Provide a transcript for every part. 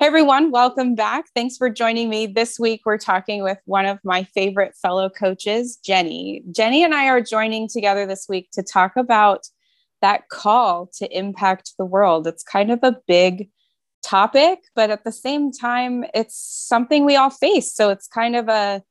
Hey everyone, welcome back. Thanks for joining me. This week we're talking with one of my favorite fellow coaches, Jenny. Jenny and I are joining together this week to talk about that call to impact the world. It's kind of a big topic, but at the same time, it's something we all face. So it's kind of a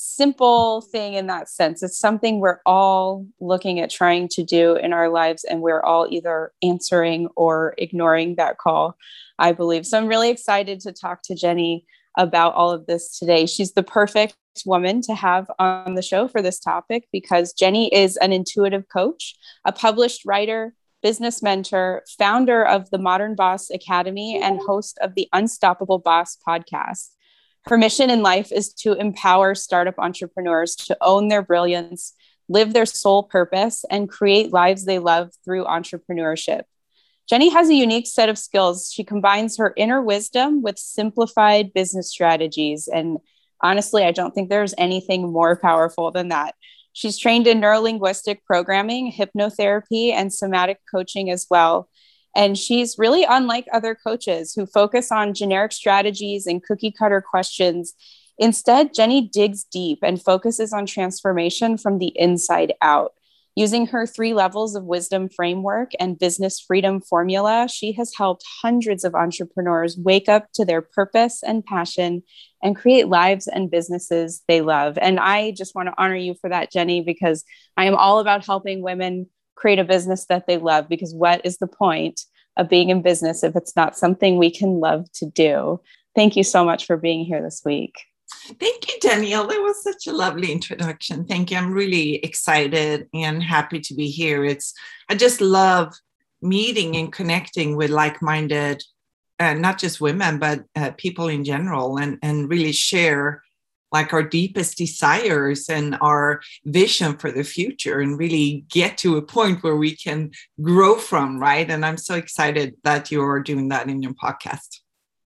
simple thing in that sense. It's something we're all looking at trying to do in our lives, and we're all either answering or ignoring that call. I believe. So I'm really excited to talk to Jenny about all of this today. She's the perfect woman to have on the show for this topic because Jenny is an intuitive coach, a published writer, business mentor, founder of the Modern Boss Academy, and host of the Unstoppable Boss podcast. Her mission in life is to empower startup entrepreneurs to own their brilliance, live their sole purpose, and create lives they love through entrepreneurship. Jenny has a unique set of skills. She combines her inner wisdom with simplified business strategies. And honestly, I don't think there's anything more powerful than that. She's trained in neurolinguistic programming, hypnotherapy, and somatic coaching as well. And she's really unlike other coaches who focus on generic strategies and cookie cutter questions. Instead, Jenny digs deep and focuses on transformation from the inside out. Using her three levels of wisdom framework and business freedom formula, she has helped hundreds of entrepreneurs wake up to their purpose and passion and create lives and businesses they love. And I just want to honor you for that, Jenny, because I am all about helping women create a business that they love. Because what is the point of being in business if it's not something we can love to do? Thank you so much for being here this week. Thank you, Danielle. That was such a lovely introduction. Thank you. I'm really excited and happy to be here. It's I just love meeting and connecting with like-minded, uh, not just women, but uh, people in general, and and really share like our deepest desires and our vision for the future and really get to a point where we can grow from right and i'm so excited that you're doing that in your podcast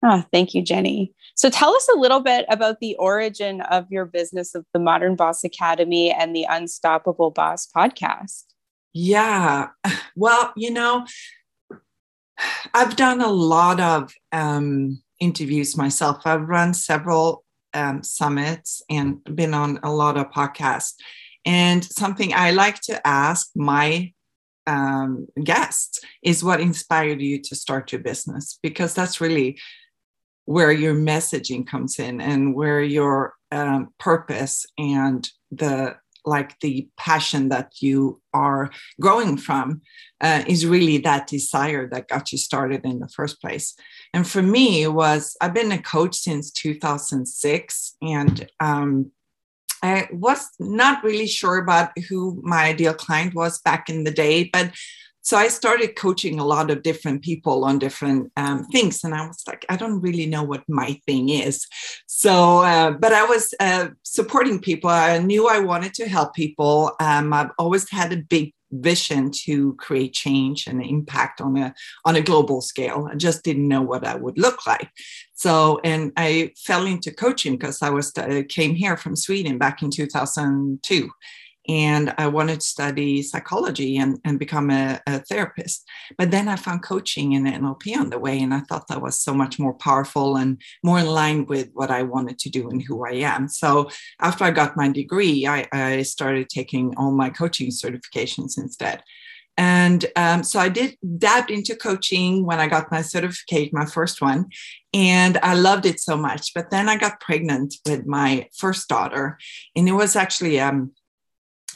oh thank you jenny so tell us a little bit about the origin of your business of the Modern Boss Academy and the Unstoppable Boss podcast. Yeah. Well, you know, I've done a lot of um, interviews myself. I've run several um, summits and been on a lot of podcasts. And something I like to ask my um, guests is what inspired you to start your business? Because that's really where your messaging comes in and where your um, purpose and the like the passion that you are growing from uh, is really that desire that got you started in the first place. And for me was i've been a coach since 2006 and um, i was not really sure about who my ideal client was back in the day but so I started coaching a lot of different people on different um, things, and I was like, I don't really know what my thing is. So, uh, but I was uh, supporting people. I knew I wanted to help people. Um, I've always had a big vision to create change and impact on a on a global scale. I just didn't know what that would look like. So, and I fell into coaching because I was uh, came here from Sweden back in 2002 and I wanted to study psychology and, and become a, a, therapist. But then I found coaching and NLP on the way, and I thought that was so much more powerful and more in line with what I wanted to do and who I am. So after I got my degree, I, I started taking all my coaching certifications instead. And um, so I did dabbed into coaching when I got my certificate, my first one, and I loved it so much. But then I got pregnant with my first daughter, and it was actually um,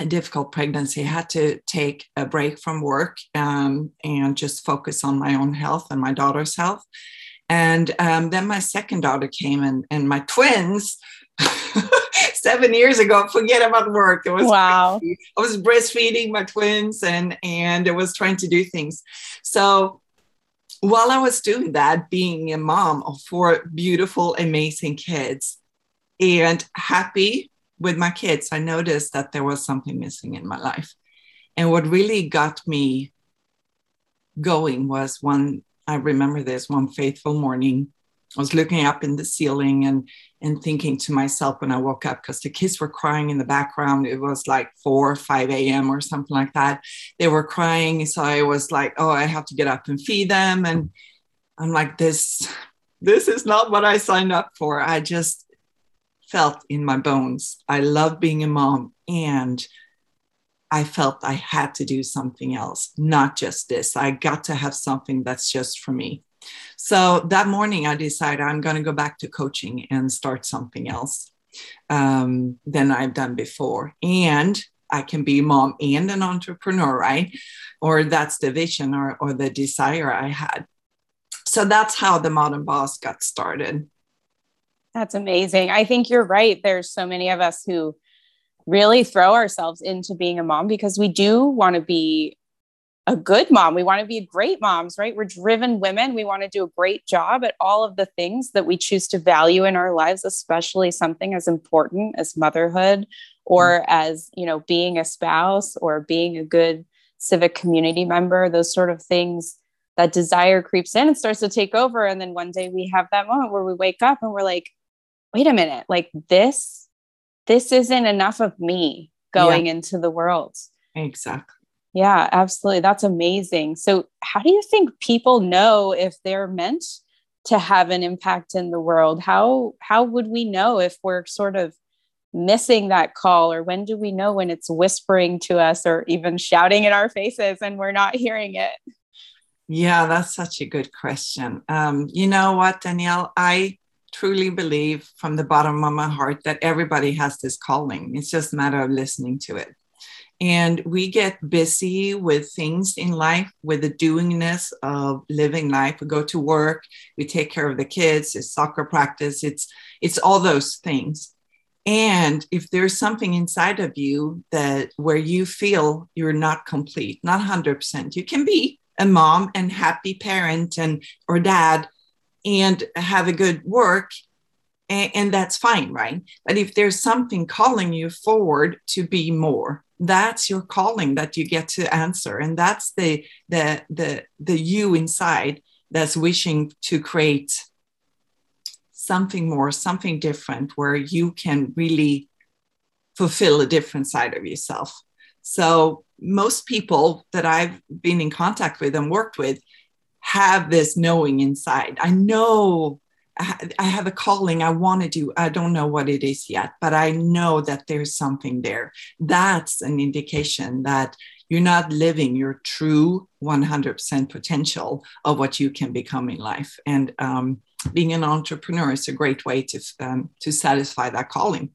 a difficult pregnancy, I had to take a break from work um, and just focus on my own health and my daughter's health. And um, then my second daughter came, and, and my twins. seven years ago forget about work it was wow crazy. i was breastfeeding my twins and and i was trying to do things so while i was doing that being a mom of four beautiful amazing kids and happy with my kids, I noticed that there was something missing in my life. And what really got me going was one, I remember this one faithful morning. I was looking up in the ceiling and and thinking to myself when I woke up, because the kids were crying in the background. It was like 4 or 5 a.m. or something like that. They were crying. So I was like, oh, I have to get up and feed them. And I'm like, this this is not what I signed up for. I just felt in my bones. I love being a mom and I felt I had to do something else, not just this. I got to have something that's just for me. So that morning, I decided I'm going to go back to coaching and start something else um, than I've done before. And I can be a mom and an entrepreneur, right? Or that's the vision or, or the desire I had. So that's how the Modern Boss got started. That's amazing. I think you're right. There's so many of us who really throw ourselves into being a mom because we do want to be a good mom. We want to be great moms, right? We're driven women. We want to do a great job at all of the things that we choose to value in our lives, especially something as important as motherhood or mm-hmm. as, you know, being a spouse or being a good civic community member, those sort of things. That desire creeps in and starts to take over. And then one day we have that moment where we wake up and we're like, wait a minute, like this, this isn't enough of me going yeah. into the world. Exactly. Yeah, absolutely. That's amazing. So, how do you think people know if they're meant to have an impact in the world? How how would we know if we're sort of missing that call or when do we know when it's whispering to us or even shouting in our faces and we're not hearing it? Yeah, that's such a good question. Um, you know what, Danielle? I truly believe from the bottom of my heart that everybody has this calling. It's just a matter of listening to it. And we get busy with things in life with the doingness of living life. We go to work we take care of the kids it's soccer practice it's it's all those things. And if there's something inside of you that where you feel you're not complete not 100% you can be a mom and happy parent and or dad and have a good work and, and that's fine right? But if there's something calling you forward to be more that's your calling that you get to answer. And that's the the the the you inside that's wishing to create something more something different where you can really fulfill a different side of yourself. So most people that i've been in contact with and worked with have this knowing inside i know I have a calling I want to do. I don't know what it is yet, but I know that there's something there. That's an indication that you're not living your true 100% potential of what you can become in life. And um, being an entrepreneur is a great way to um, to satisfy that calling.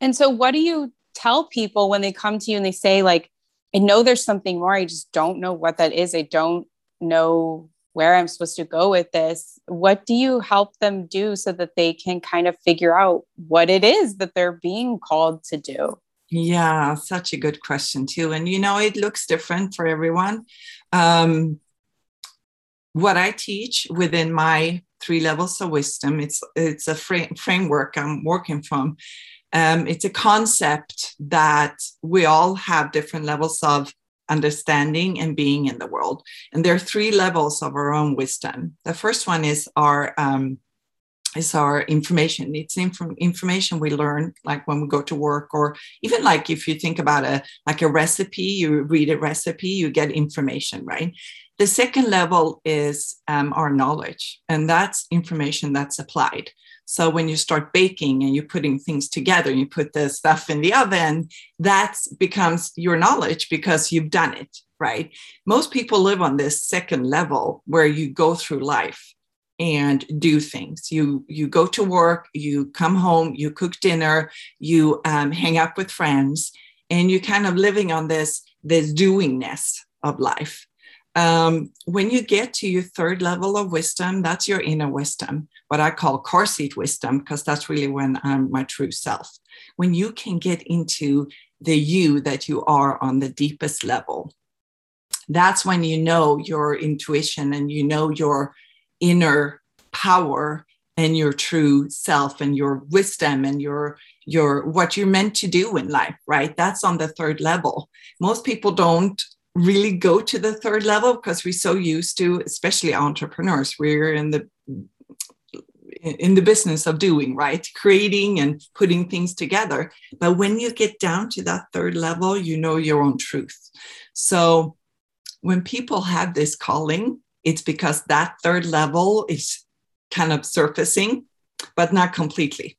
And so, what do you tell people when they come to you and they say, like, I know there's something more. I just don't know what that is. I don't know where I'm supposed to go with this. What do you help them do so that they can kind of figure out what it is that they're being called to do? Yeah, such a good question, too. And you know, it looks different for everyone. Um, what I teach within my three levels of wisdom, it's, it's a frame, framework I'm working from. Um, it's a concept that we all have different levels of understanding and being in the world. And there are three levels of our own wisdom. The first one is our um, is our information. It's inf- information we learn, like when we go to work, or even like if you think about a like a recipe, you read a recipe, you get information, right? The second level is um, our knowledge, and that's information that's applied. So when you start baking and you're putting things together, you put the stuff in the oven, that becomes your knowledge because you've done it, right? Most people live on this second level where you go through life and do things. You you go to work, you come home, you cook dinner, you um, hang out with friends, and you're kind of living on this this doingness of life. Um, when you get to your third level of wisdom, that's your inner wisdom, what I call car seat wisdom, because that's really when I'm my true self. When you can get into the you that you are on the deepest level, that's when you know your intuition and you know your inner power and your true self and your wisdom and your your what you're meant to do in life right that's on the third level most people don't really go to the third level because we're so used to especially entrepreneurs we're in the in the business of doing right? Creating and putting things together. But when you get down to that third level you know your own truth. So when people have this calling it's because that third level is kind of surfacing, but not completely.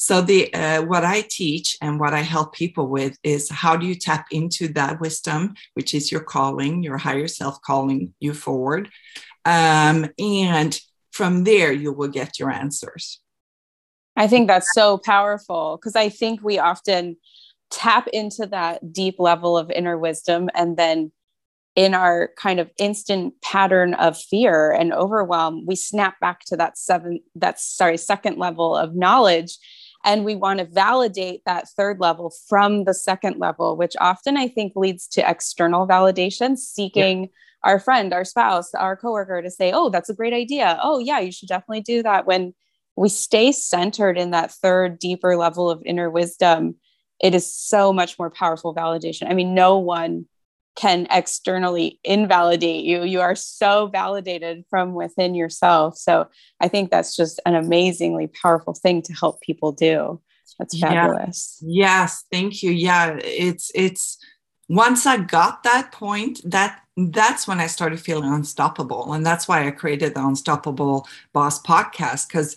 So the uh, what I teach and what I help people with is how do you tap into that wisdom, which is your calling, your higher self calling you forward, um, and from there you will get your answers. I think that's so powerful because I think we often tap into that deep level of inner wisdom and then in our kind of instant pattern of fear and overwhelm we snap back to that seven that's sorry second level of knowledge and we want to validate that third level from the second level, which often I think leads to external validation, seeking yeah. our friend, our spouse, our coworker to say, oh, that's a great idea. Oh, yeah, you should definitely do that. When we stay centered in that third, deeper level of inner wisdom, it is so much more powerful validation. I mean, no one can externally invalidate you. You are so validated from within yourself. So I think that's just an amazingly powerful thing to help people do. That's fabulous. Yeah. Yes, thank you. Yeah, it's it's once I got that point, that that's when I started feeling unstoppable, and that's why I created the Unstoppable Boss podcast. Because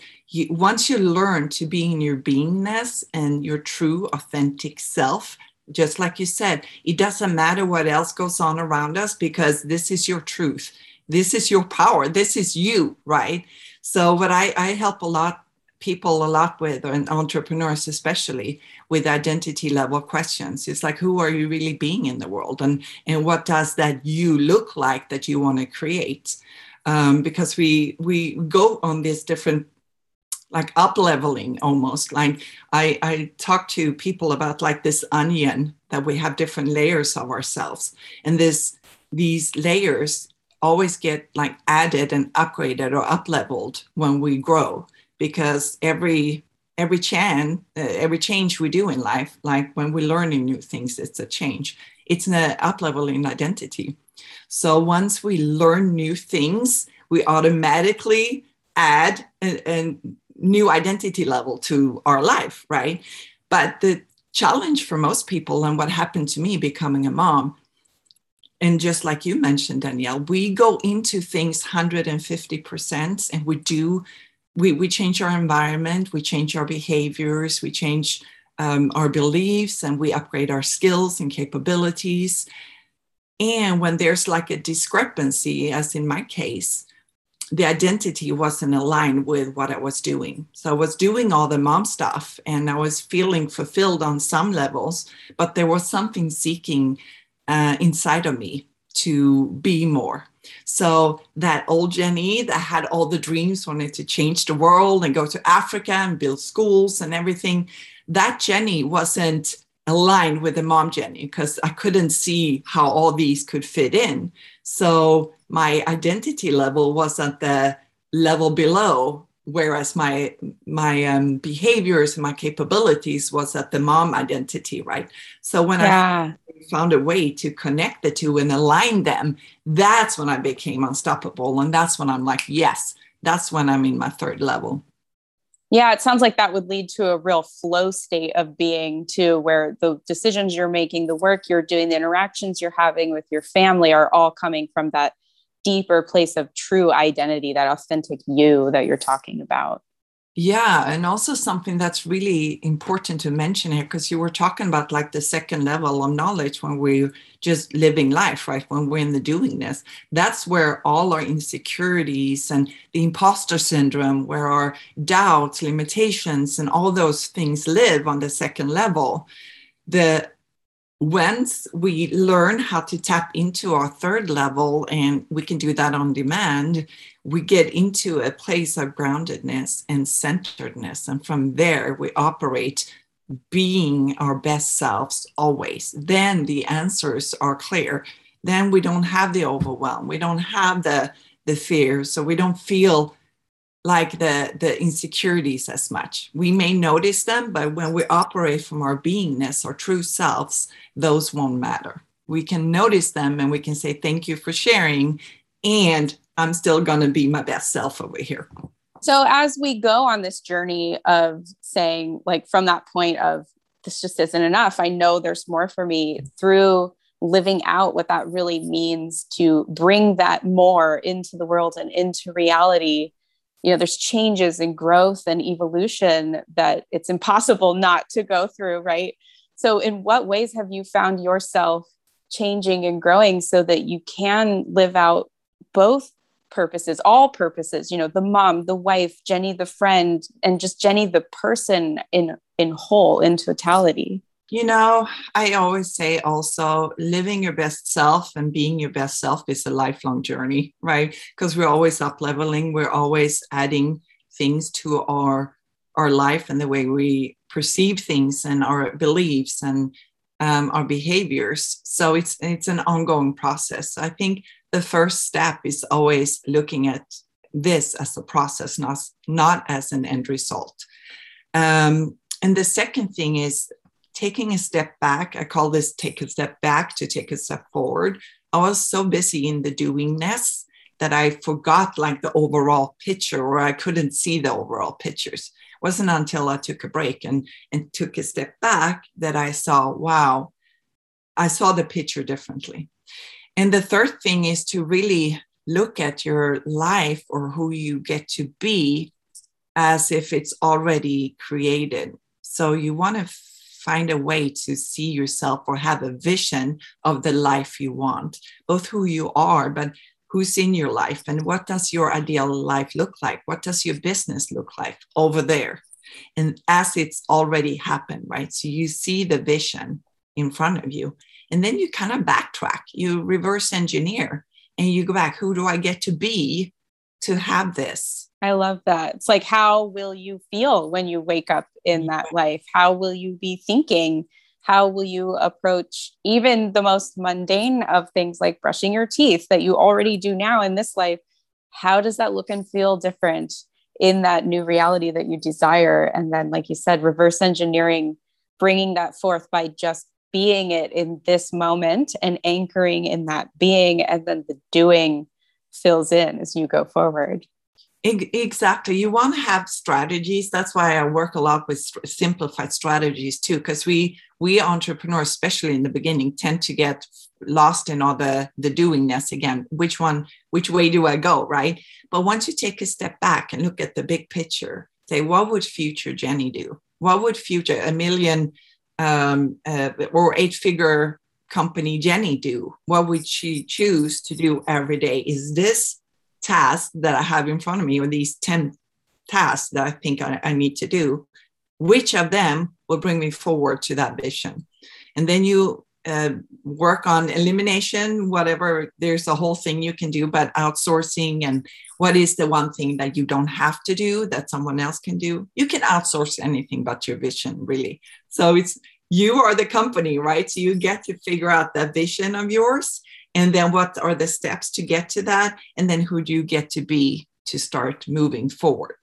once you learn to be in your beingness and your true, authentic self, just like you said, it doesn't matter what else goes on around us because this is your truth. This is your power. This is you, right? So, what I, I help a lot people a lot with, and entrepreneurs especially, with identity level questions. It's like, who are you really being in the world, and and what does that you look like that you want to create? Um, because we we go on these different like up leveling almost. Like I, I talk to people about like this onion that we have different layers of ourselves. And this these layers always get like added and upgraded or up leveled when we grow because every every chan uh, every change we do in life like when we're learning new things it's a change. It's an up leveling identity. So once we learn new things we automatically add and, and new identity level to our life, right? But the challenge for most people, and what happened to me becoming a mom, and just like you mentioned, Danielle, we go into things 150% and we do, we, we change our environment, we change our behaviors, we change um, our beliefs, and we upgrade our skills and capabilities. And when there's like a discrepancy, as in my case, the identity wasn't aligned with what I was doing. So I was doing all the mom stuff and I was feeling fulfilled on some levels, but there was something seeking uh, inside of me to be more. So that old Jenny that had all the dreams, wanted to change the world and go to Africa and build schools and everything, that Jenny wasn't aligned with the mom Jenny because I couldn't see how all these could fit in. So my identity level was at the level below whereas my my um, behaviors and my capabilities was at the mom identity right so when yeah. i found a way to connect the two and align them that's when i became unstoppable and that's when i'm like yes that's when i'm in my third level yeah it sounds like that would lead to a real flow state of being too where the decisions you're making the work you're doing the interactions you're having with your family are all coming from that deeper place of true identity, that authentic you that you're talking about. Yeah, and also something that's really important to mention here, because you were talking about like the second level of knowledge when we're just living life, right? When we're in the doingness, that's where all our insecurities and the imposter syndrome, where our doubts, limitations, and all those things live on the second level. The once we learn how to tap into our third level, and we can do that on demand, we get into a place of groundedness and centeredness. And from there, we operate being our best selves always. Then the answers are clear. Then we don't have the overwhelm. We don't have the, the fear. So we don't feel like the the insecurities as much. We may notice them but when we operate from our beingness our true selves those won't matter. We can notice them and we can say thank you for sharing and i'm still going to be my best self over here. So as we go on this journey of saying like from that point of this just isn't enough. I know there's more for me through living out what that really means to bring that more into the world and into reality you know there's changes and growth and evolution that it's impossible not to go through right? So in what ways have you found yourself changing and growing so that you can live out both purposes all purposes you know the mom the wife jenny the friend and just jenny the person in in whole in totality you know i always say also living your best self and being your best self is a lifelong journey right? Because we're always up leveling we're always adding things to our our life and the way we perceive things and our beliefs and um, our behaviors. So it's it's an ongoing process. I think the first step is always looking at this as a process not not as an end result. Um, and the second thing is taking a step back. I call this take a step back to take a step forward. I was so busy in the doingness that I forgot like the overall picture or I couldn't see the overall pictures. It wasn't until I took a break and, and took a step back that I saw, wow, I saw the picture differently. And the third thing is to really look at your life or who you get to be as if it's already created. So you want to find a way to see yourself or have a vision of the life you want, both who you are, but who's in your life and what does your ideal life look like? What does your business look like over there? And as it's already happened, right? So you see the vision in front of you. And then you kind of backtrack, you reverse engineer, and you go back, who do I get to be to have this? I love that. It's like, how will you feel when you wake up in that life? How will you be thinking? How will you approach even the most mundane of things like brushing your teeth that you already do now in this life? How does that look and feel different in that new reality that you desire? And then, like you said, reverse engineering, bringing that forth by just being it in this moment and anchoring in that being, and then the doing fills in as you go forward. Exactly. You want to have strategies. That's why I work a lot with simplified strategies too, because we we entrepreneurs, especially in the beginning, tend to get lost in all the the doingness again. Which one? Which way do I go? Right. But once you take a step back and look at the big picture, say, what would future Jenny do? What would future a million um, uh, or eight figure company Jenny do? What would she choose to do every day? Is this tasks that I have in front of me, or these 10 tasks that I think I, I need to do, which of them will bring me forward to that vision? And then you uh, work on elimination, whatever. There's a whole thing you can do, but outsourcing and what is the one thing that you don't have to do that someone else can do? You can outsource anything but your vision, really. So it's you are the company, right? So you get to figure out that vision of yours and then what are the steps to get to that? And then who do you get to be to start moving forward?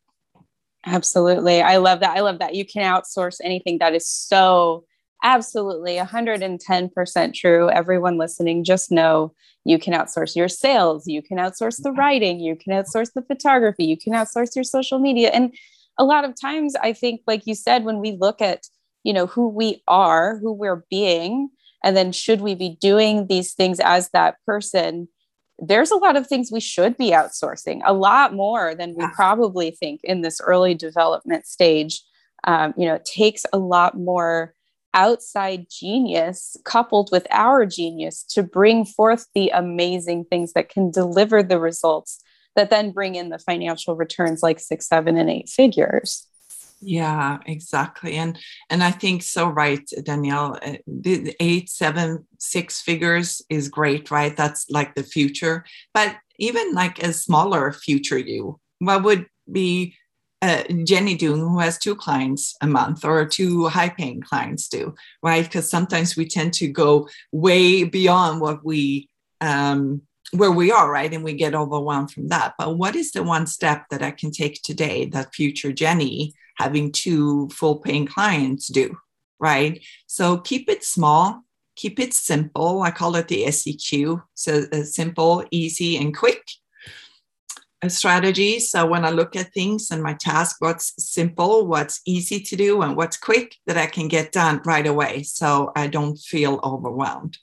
Absolutely. I love that. I love that. You can outsource anything. That is so absolutely 110% true. Everyone listening just know you can outsource your sales. You can outsource the writing. You can outsource the photography. You can outsource your social media. And a lot of times i think like you said when we look at you know who we are who we're being and then should we be doing these things as that person? There's a lot of things we should be outsourcing a lot more than we probably think in this early development stage. Um, you know it takes a lot more outside genius coupled with our genius to bring forth the amazing things that can deliver the results that then bring in the financial returns like six seven and eight figures yeah exactly and and i think so right danielle uh, the eight seven six figures is great right that's like the future but even like a smaller future you what would be uh, Jenny doing who has two clients a month or two high paying clients do, right? Because sometimes we tend to go way beyond what we um, where we are, right? And we get overwhelmed from that. But what is the one step that I can take today that future Jenny having two full paying clients do, right? So keep it small, keep it simple. I call it the SEQ. So uh, simple, easy, and quick a strategy. So when I look at things and my task, what's simple, what's easy to do, and what's quick that I can get done right away. So I don't feel overwhelmed.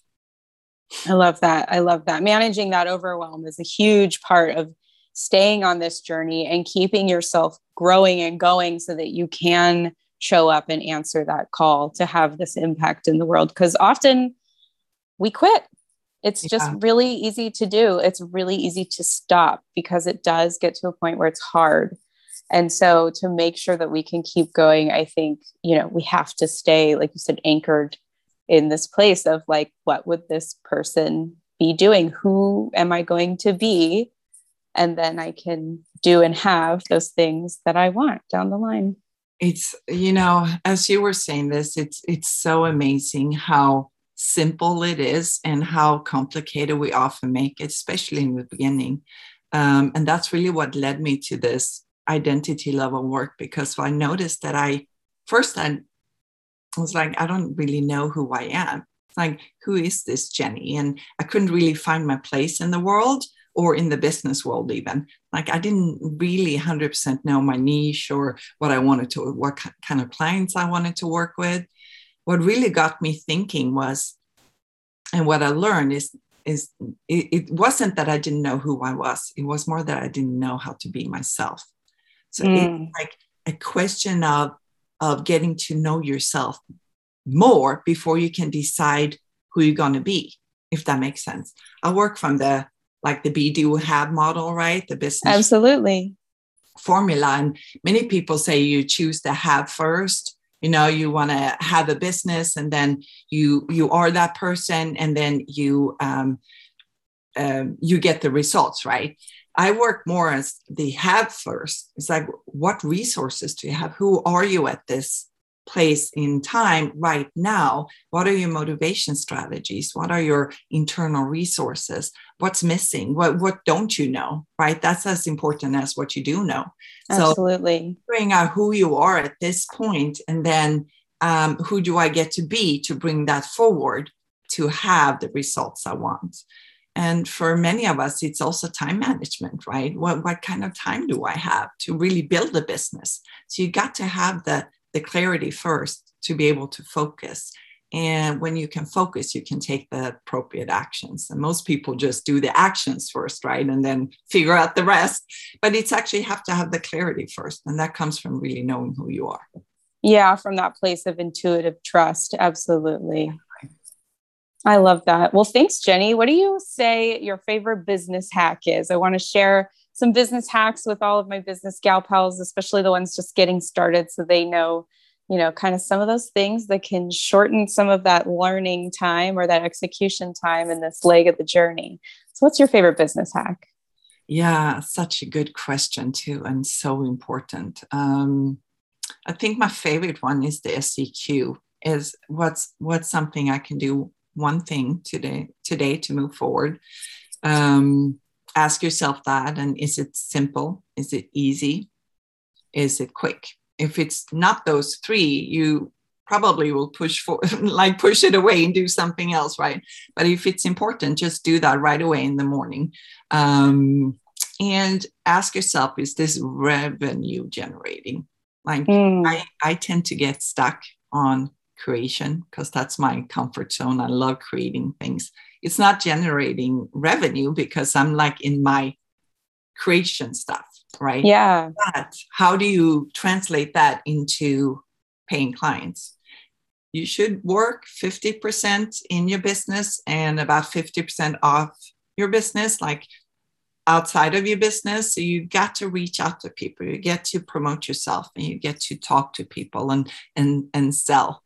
I love that. I love that. Managing that overwhelm is a huge part of staying on this journey and keeping yourself growing and going so that you can show up and answer that call to have this impact in the world. Because often we quit. It's just really easy to do. It's really easy to stop because it does get to a point where it's hard. And so to make sure that we can keep going i think you know we have to stay like you said anchored in this place of like what would this person be doing? Who am i going to be and then i can do and have those things that i want down the line. It's you know as you were saying this it's it's so amazing how simple it is and how complicated we often make it especially in the beginning. Um, and that's really what led me to this identity level work because i noticed that i first i was like i don't really know who i am. Like who is this jenny? And i couldn't really find my place in the world or in the business world even. Like i didn't really 100% know my niche or what i wanted to what kind of clients i wanted to work with. What really got me thinking was and what i learned is is it, it wasn't that i didn't know who i was. It was more that i didn't know how to be myself. So mm. it's like a question of of getting to know yourself more before you can decide who you're going to be if that makes sense. I work from the like the be do have model, right? The business absolutely formula. And many people say you choose to have first. You know, you want to have a business, and then you you are that person, and then you um, um, you get the results, right? I work more as the have first. It's like, what resources do you have? Who are you at this place in time right now what are your motivation strategies? What are your internal resources? What's missing? What what don't you know right? That's as important as what you do know. Absolutely. so figuring out who you are at this point and then um, who do i get to be to bring that forward to have the results i want? And for many of us it's also time management right? What, what kind of time do i have to really build a business? So you got to have the the clarity first to be able to focus. And when you can focus, you can take the appropriate actions. And most people just do the actions first, right? And then figure out the rest. But it's actually have to have the clarity first. And that comes from really knowing who you are. Yeah, from that place of intuitive trust. Absolutely. I love that. Well, thanks, Jenny. What do you say your favorite business hack is? I want to share some business hacks with all of my business gal pals, especially the ones just getting started, so they know, you know, kind of some of those things that can shorten some of that learning time or that execution time in this leg of the journey. So, what's your favorite business hack? Yeah, such a good question, too, and so important. Um, I think my favorite one is the SEQ. Is what's what's something I can do one thing today today to move forward. Um, ask yourself that and is it simple? Is it easy? Is it quick? If it's not those three you probably will push for like push it away and do something else right? But if it's important just do that right away in the morning. Um, and ask yourself is this revenue generating? Like mm. I, I tend to get stuck on creation because that's my comfort zone i love creating things it's not generating revenue because I'm like in my creation stuff, right? Yeah. But how do you translate that into paying clients? You should work 50% in your business and about 50% off your business, like outside of your business. So you got to reach out to people, you get to promote yourself and you get to talk to people and and and sell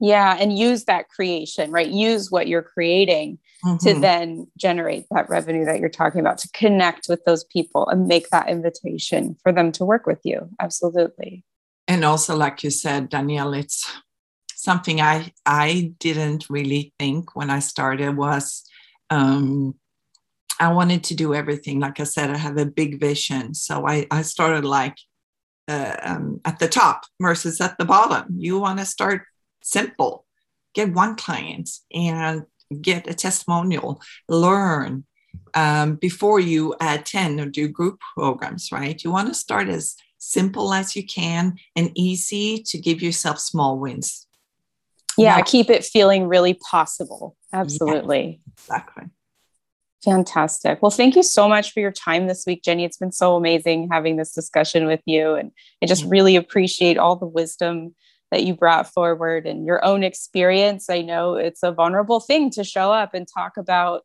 yeah and use that creation right? Use what you're creating mm-hmm. to then generate that revenue that you're talking about to connect with those people and make that invitation for them to work with you. Absolutely. And also like you said danielle it's something i i didn't really think when i started was um i wanted to do everything. Like i said i have a big vision. So i i started like uh, um, at the top versus at the bottom. You want to start simple. Get one client and get a testimonial, learn um, before you add 10 or do group programs, right? You want to start as simple as you can and easy to give yourself small wins. Yeah, keep it feeling really possible. Absolutely. exactly. Fantastic. Well, thank you so much for your time this week, Jenny. It's been so amazing having this discussion with you. And I just really appreciate all the wisdom that you brought forward and your own experience. I know it's a vulnerable thing to show up and talk about,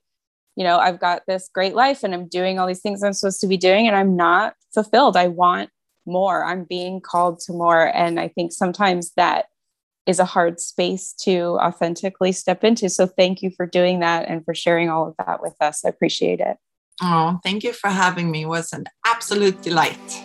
you know, I've got this great life and I'm doing all these things I'm supposed to be doing and I'm not fulfilled. I want more. I'm being called to more. And I think sometimes that is a hard space to authentically step into. So thank you for doing that and for sharing all of that with us. I appreciate it. Oh, thank you for having me. It was an absolute delight.